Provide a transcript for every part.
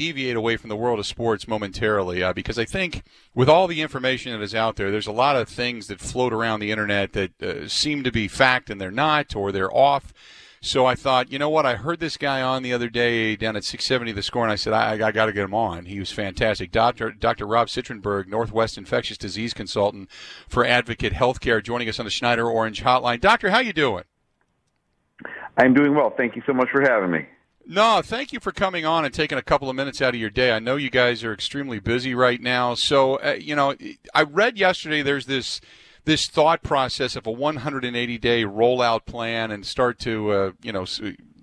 Deviate away from the world of sports momentarily uh, because I think with all the information that is out there, there's a lot of things that float around the internet that uh, seem to be fact and they're not, or they're off. So I thought, you know what? I heard this guy on the other day down at 670 the score, and I said, I, I got to get him on. He was fantastic. Dr. Dr. Rob Citronberg, Northwest Infectious Disease Consultant for Advocate Healthcare, joining us on the Schneider Orange Hotline. Doctor, how you doing? I'm doing well. Thank you so much for having me. No, thank you for coming on and taking a couple of minutes out of your day. I know you guys are extremely busy right now. So, uh, you know, I read yesterday there's this this thought process of a 180 day rollout plan and start to, uh, you know,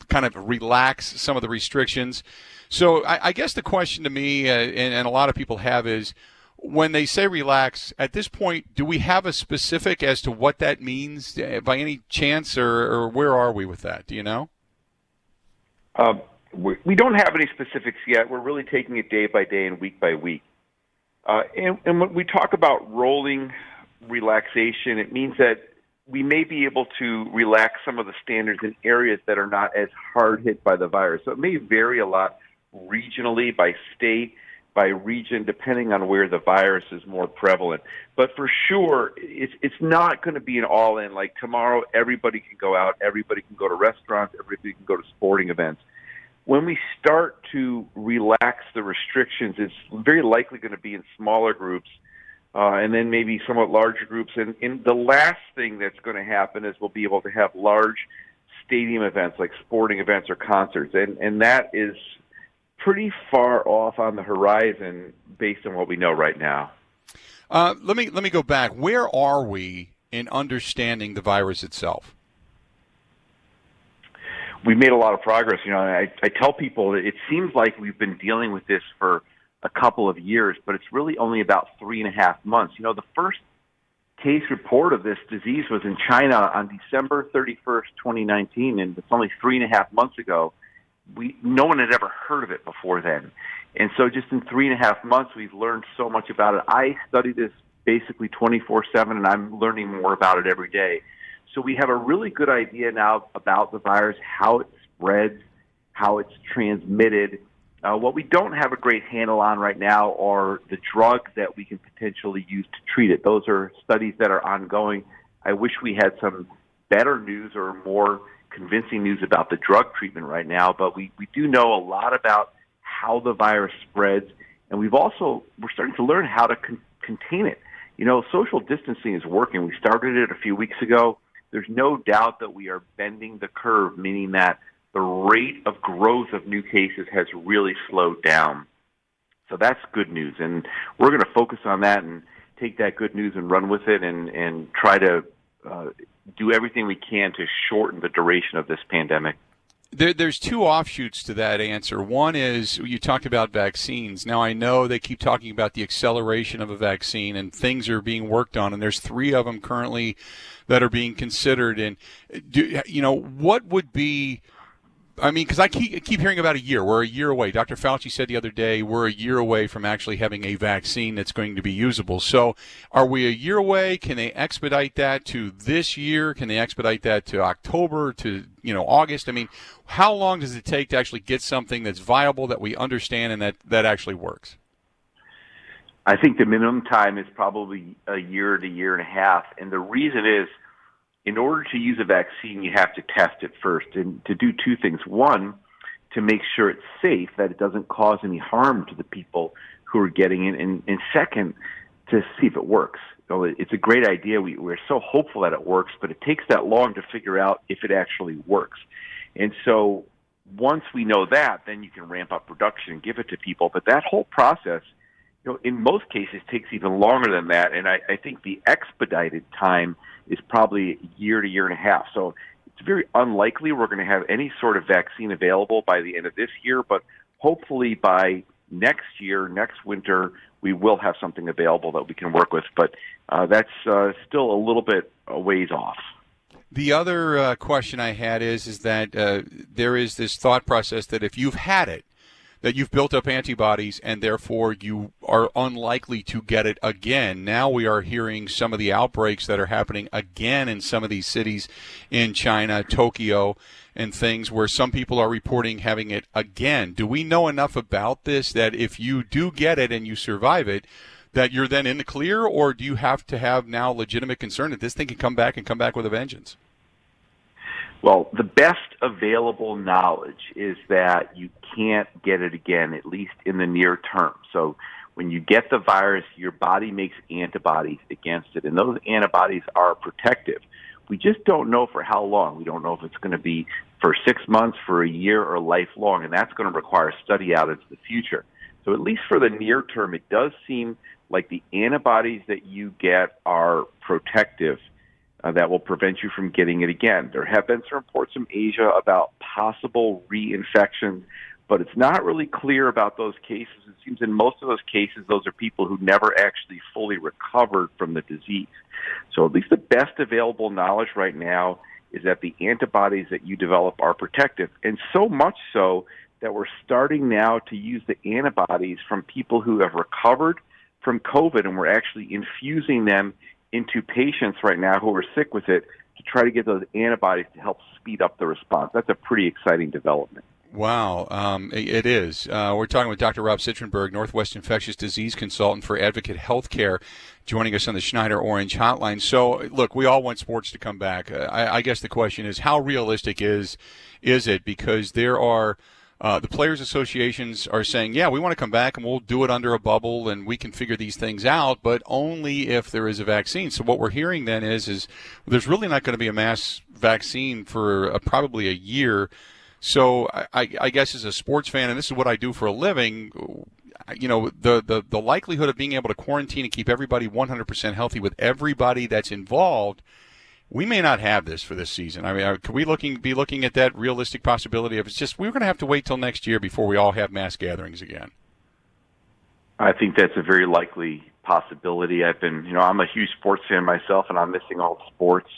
kind of relax some of the restrictions. So I, I guess the question to me, uh, and, and a lot of people have, is when they say relax, at this point, do we have a specific as to what that means uh, by any chance, or, or where are we with that? Do you know? Uh, we, we don't have any specifics yet. We're really taking it day by day and week by week. Uh, and, and when we talk about rolling relaxation, it means that we may be able to relax some of the standards in areas that are not as hard hit by the virus. So it may vary a lot regionally by state, by region, depending on where the virus is more prevalent. But for sure, it's it's not going to be an all in. Like tomorrow, everybody can go out, everybody can go to restaurants, everybody can go to sporting events. When we start to relax the restrictions, it's very likely going to be in smaller groups uh, and then maybe somewhat larger groups. And, and the last thing that's going to happen is we'll be able to have large stadium events like sporting events or concerts, and and that is pretty far off on the horizon based on what we know right now. Uh, let me let me go back. Where are we in understanding the virus itself? We've made a lot of progress. You know, I, I tell people that it seems like we've been dealing with this for a couple of years, but it's really only about three and a half months. You know, the first case report of this disease was in China on December 31st, 2019, and it's only three and a half months ago. We no one had ever heard of it before then, and so just in three and a half months, we've learned so much about it. I study this basically 24/7, and I'm learning more about it every day. So we have a really good idea now about the virus, how it spreads, how it's transmitted, uh, what we don't have a great handle on right now are the drugs that we can potentially use to treat it. Those are studies that are ongoing. I wish we had some better news or more convincing news about the drug treatment right now, but we, we do know a lot about how the virus spreads, and we've also we're starting to learn how to con- contain it. You know, social distancing is working. We started it a few weeks ago. There's no doubt that we are bending the curve, meaning that the rate of growth of new cases has really slowed down. So that's good news, and we're going to focus on that and take that good news and run with it, and and try to uh, do everything we can to shorten the duration of this pandemic. There, there's two offshoots to that answer. One is you talked about vaccines. Now I know they keep talking about the acceleration of a vaccine and things are being worked on, and there's three of them currently that are being considered. And do, you know what would be I mean, because I keep, keep hearing about a year. We're a year away. Dr. Fauci said the other day we're a year away from actually having a vaccine that's going to be usable. So, are we a year away? Can they expedite that to this year? Can they expedite that to October to you know August? I mean, how long does it take to actually get something that's viable that we understand and that that actually works? I think the minimum time is probably a year to year and a half, and the reason is in order to use a vaccine, you have to test it first, and to do two things. One, to make sure it's safe, that it doesn't cause any harm to the people who are getting it, and, and second, to see if it works. It's a great idea. We, we're so hopeful that it works, but it takes that long to figure out if it actually works. And so once we know that, then you can ramp up production and give it to people. But that whole process, you know, in most cases takes even longer than that. And I, I think the expedited time is probably a year to year and a half. So it's very unlikely we're going to have any sort of vaccine available by the end of this year, but hopefully by next year, next winter, we will have something available that we can work with. But uh, that's uh, still a little bit a ways off. The other uh, question I had is is that uh, there is this thought process that if you've had it, that you've built up antibodies and therefore you are unlikely to get it again. Now we are hearing some of the outbreaks that are happening again in some of these cities in China, Tokyo, and things where some people are reporting having it again. Do we know enough about this that if you do get it and you survive it, that you're then in the clear, or do you have to have now legitimate concern that this thing can come back and come back with a vengeance? Well, the best available knowledge is that you can't get it again, at least in the near term. So when you get the virus, your body makes antibodies against it, and those antibodies are protective. We just don't know for how long. We don't know if it's going to be for six months, for a year, or lifelong, and that's going to require study out into the future. So at least for the near term, it does seem like the antibodies that you get are protective uh, that will prevent you from getting it again. There have been some reports from Asia about possible reinfections, but it's not really clear about those cases. It seems in most of those cases, those are people who never actually fully recovered from the disease. So at least the best available knowledge right now is that the antibodies that you develop are protective, and so much so that we're starting now to use the antibodies from people who have recovered from COVID, and we're actually infusing them into patients right now who are sick with it to try to get those antibodies to help speed up the response. That's a pretty exciting development. Wow, um, it is. Uh, we're talking with Dr. Rob Citronberg, Northwest Infectious Disease Consultant for Advocate Healthcare, joining us on the Schneider Orange Hotline. So, look, we all want sports to come back. Uh, I, I guess the question is, how realistic is is it? Because there are uh, the players' associations are saying, yeah, we want to come back and we'll do it under a bubble and we can figure these things out, but only if there is a vaccine. So what we're hearing then is, is there's really not going to be a mass vaccine for uh, probably a year. So I, I guess as a sports fan, and this is what I do for a living, you know, the, the, the likelihood of being able to quarantine and keep everybody 100% healthy with everybody that's involved – we may not have this for this season. I mean, could we looking be looking at that realistic possibility of it's just we're going to have to wait till next year before we all have mass gatherings again? I think that's a very likely possibility. I've been, you know, I'm a huge sports fan myself, and I'm missing all sports,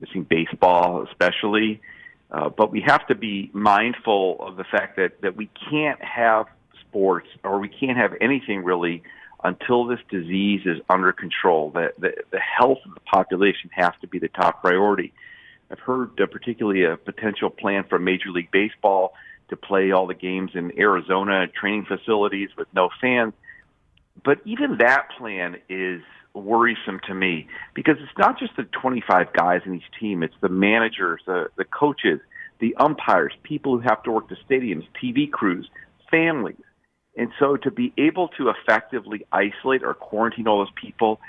missing baseball especially. Uh, but we have to be mindful of the fact that that we can't have sports or we can't have anything really until this disease is under control. The, the, the health population has to be the top priority. I've heard uh, particularly a potential plan for Major League Baseball to play all the games in Arizona training facilities with no fans. But even that plan is worrisome to me because it's not just the 25 guys in each team, it's the managers, the, the coaches, the umpires, people who have to work the stadiums, TV crews, families. And so to be able to effectively isolate or quarantine all those people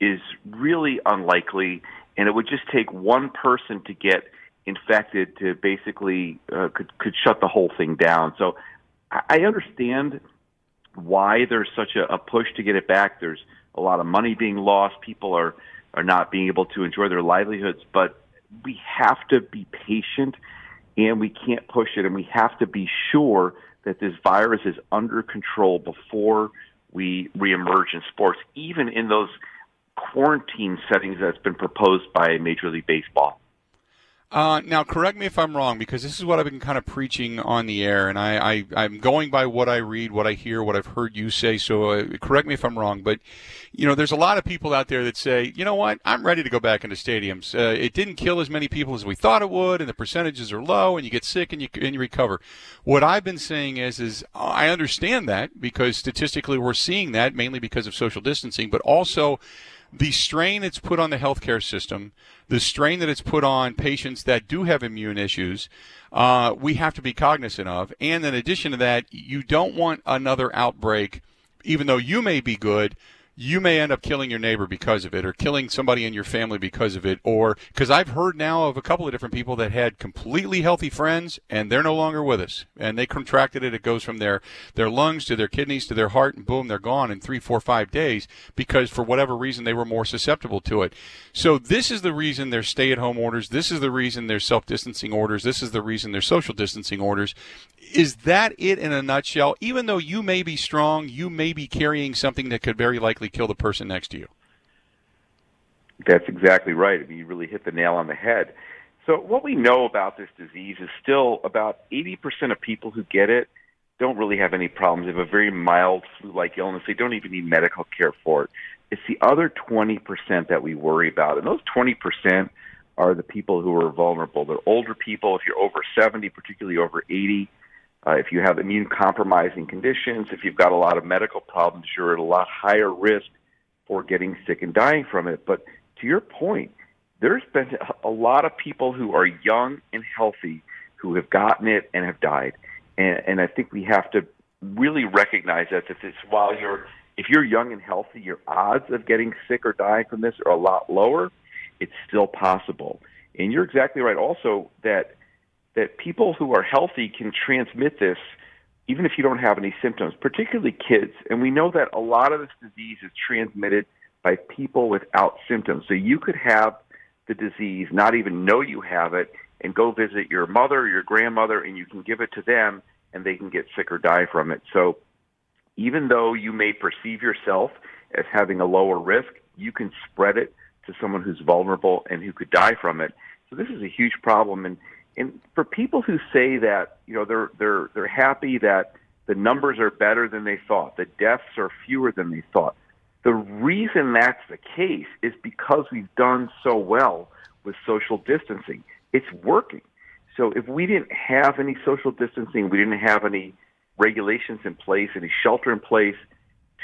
is really unlikely. And it would just take one person to get infected to basically uh, could could shut the whole thing down. So I understand why there's such a, a push to get it back. There's a lot of money being lost. People are are not being able to enjoy their livelihoods. But we have to be patient, and we can't push it, and we have to be sure that this virus is under control before we reemerge in sports, even in those quarantine settings that's been proposed by Major League Baseball. Uh, now, correct me if I'm wrong, because this is what I've been kind of preaching on the air, and I, I, am going by what I read, what I hear, what I've heard you say. So, uh, correct me if I'm wrong, but you know, there's a lot of people out there that say, you know what, I'm ready to go back into stadiums. Uh, it didn't kill as many people as we thought it would, and the percentages are low, and you get sick and you and you recover. What I've been saying is, is I understand that because statistically we're seeing that mainly because of social distancing, but also the strain it's put on the healthcare system, the strain that it's put on patients that do have immune issues, uh, we have to be cognizant of. And in addition to that, you don't want another outbreak, even though you may be good you may end up killing your neighbor because of it or killing somebody in your family because of it or because i've heard now of a couple of different people that had completely healthy friends and they're no longer with us. And they contracted it it goes from their their lungs to their kidneys to their heart and boom they're gone in three four five days because for whatever reason they were more susceptible to it. So this is the reason there's stay at home orders. This is the reason there's self distancing orders. This is the reason there's social distancing orders. Is that it in a nutshell? Even though you may be strong you may be carrying something that could very likely kill the person next to you. That's exactly right. I mean, you really hit the nail on the head. So, what we know about this disease is still about 80% of people who get it don't really have any problems. They have a very mild flu like illness. They don't even need medical care for it. It's the other 20% that we worry about. And those 20% are the people who are vulnerable. They're older people. If you're over 70, particularly over 80, uh, if you have immune compromising conditions, if you've got a lot of medical problems, you're at a lot higher risk for getting sick and dying from it. But to your point, there's been a lot of people who are young and healthy who have gotten it and have died. And, and I think we have to really recognize that that this, while you're if you're young and healthy, your odds of getting sick or dying from this are a lot lower. It's still possible. And you're exactly right also that that people who are healthy can transmit this even if you don't have any symptoms, particularly kids. And we know that a lot of this disease is transmitted by people without symptoms. So you could have the disease, not even know you have it, and go visit your mother or your grandmother, and you can give it to them, and they can get sick or die from it. So even though you may perceive yourself as having a lower risk, you can spread it to someone who's vulnerable and who could die from it. So this is a huge problem. And and for people who say that, you know, they're they're they're happy that the numbers are better than they thought, the deaths are fewer than they thought. The reason that's the case is because we've done so well with social distancing. It's working. So if we didn't have any social distancing, we didn't have any regulations in place, any shelter in place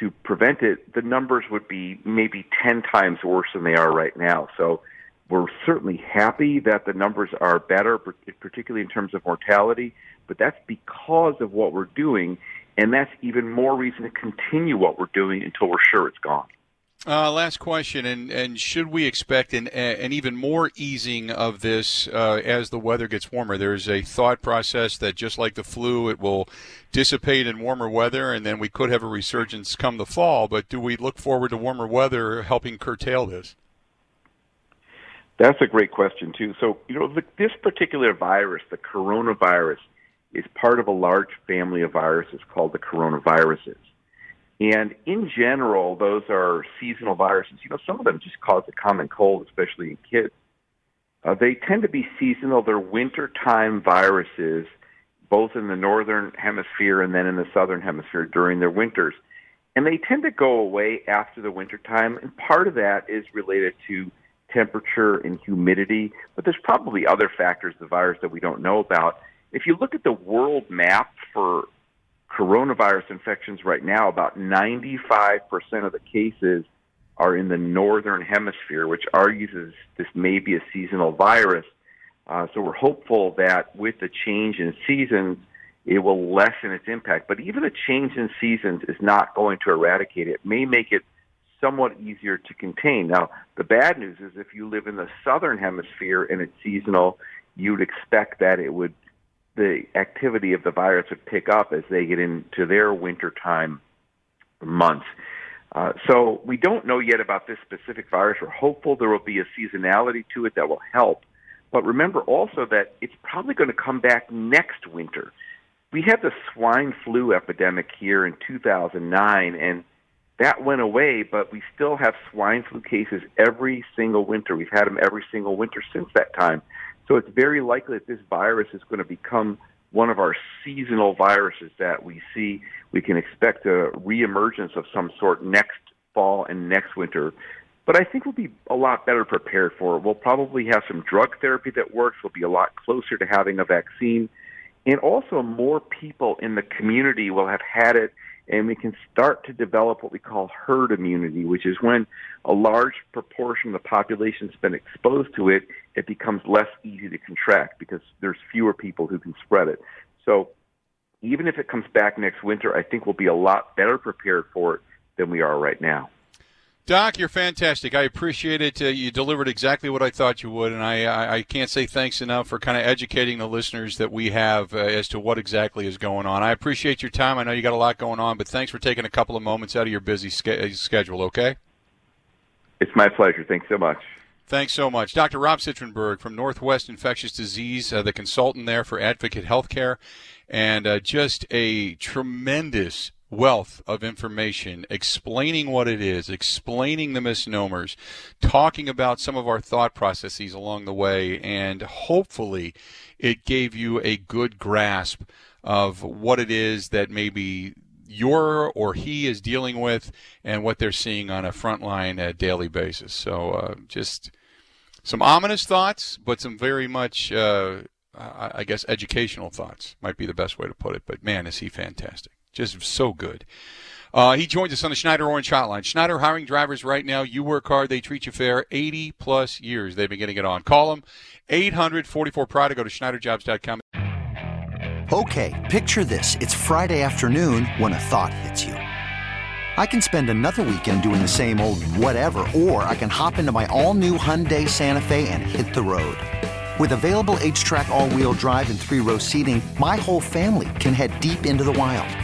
to prevent it, the numbers would be maybe 10 times worse than they are right now. So we're certainly happy that the numbers are better, particularly in terms of mortality, but that's because of what we're doing, and that's even more reason to continue what we're doing until we're sure it's gone. Uh, last question, and, and should we expect an, an even more easing of this uh, as the weather gets warmer? There's a thought process that just like the flu, it will dissipate in warmer weather, and then we could have a resurgence come the fall. But do we look forward to warmer weather helping curtail this? That's a great question too. So, you know, the, this particular virus, the coronavirus, is part of a large family of viruses called the coronaviruses. And in general, those are seasonal viruses. You know, some of them just cause a common cold, especially in kids. Uh, they tend to be seasonal. They're wintertime viruses, both in the northern hemisphere and then in the southern hemisphere during their winters. And they tend to go away after the wintertime. And part of that is related to temperature and humidity, but there's probably other factors the virus that we don't know about. If you look at the world map for coronavirus infections right now, about 95% of the cases are in the northern hemisphere, which argues this may be a seasonal virus. Uh, so we're hopeful that with the change in seasons, it will lessen its impact. But even a change in seasons is not going to eradicate it. It may make it somewhat easier to contain. Now, the bad news is if you live in the southern hemisphere and it's seasonal, you'd expect that it would the activity of the virus would pick up as they get into their wintertime months. Uh, so we don't know yet about this specific virus. We're hopeful there will be a seasonality to it that will help. But remember also that it's probably going to come back next winter. We had the swine flu epidemic here in 2009, and that went away, but we still have swine flu cases every single winter. We've had them every single winter since that time. So it's very likely that this virus is going to become one of our seasonal viruses that we see. We can expect a reemergence of some sort next fall and next winter. But I think we'll be a lot better prepared for it. We'll probably have some drug therapy that works. We'll be a lot closer to having a vaccine. And also, more people in the community will have had it and we can start to develop what we call herd immunity, which is when a large proportion of the population's been exposed to it, it becomes less easy to contract because there's fewer people who can spread it. So even if it comes back next winter, I think we'll be a lot better prepared for it than we are right now. Doc, you're fantastic. I appreciate it. Uh, you delivered exactly what I thought you would, and I, I, I can't say thanks enough for kind of educating the listeners that we have uh, as to what exactly is going on. I appreciate your time. I know you got a lot going on, but thanks for taking a couple of moments out of your busy ske- uh, schedule. Okay. It's my pleasure. Thanks so much. Thanks so much. Dr. Rob Citronberg from Northwest Infectious Disease, uh, the consultant there for Advocate Healthcare, and uh, just a tremendous wealth of information explaining what it is, explaining the misnomers, talking about some of our thought processes along the way, and hopefully it gave you a good grasp of what it is that maybe you're or he is dealing with and what they're seeing on a frontline uh, daily basis. So uh, just some ominous thoughts, but some very much, uh, I guess, educational thoughts might be the best way to put it. But man, is he fantastic. Just so good. Uh, he joins us on the Schneider Orange Hotline. Schneider hiring drivers right now. You work hard, they treat you fair. 80 plus years they've been getting it on. Call them 844 Pride or go to SchneiderJobs.com. Okay, picture this. It's Friday afternoon when a thought hits you. I can spend another weekend doing the same old whatever, or I can hop into my all new Hyundai Santa Fe and hit the road. With available HTRAC, all wheel drive, and three row seating, my whole family can head deep into the wild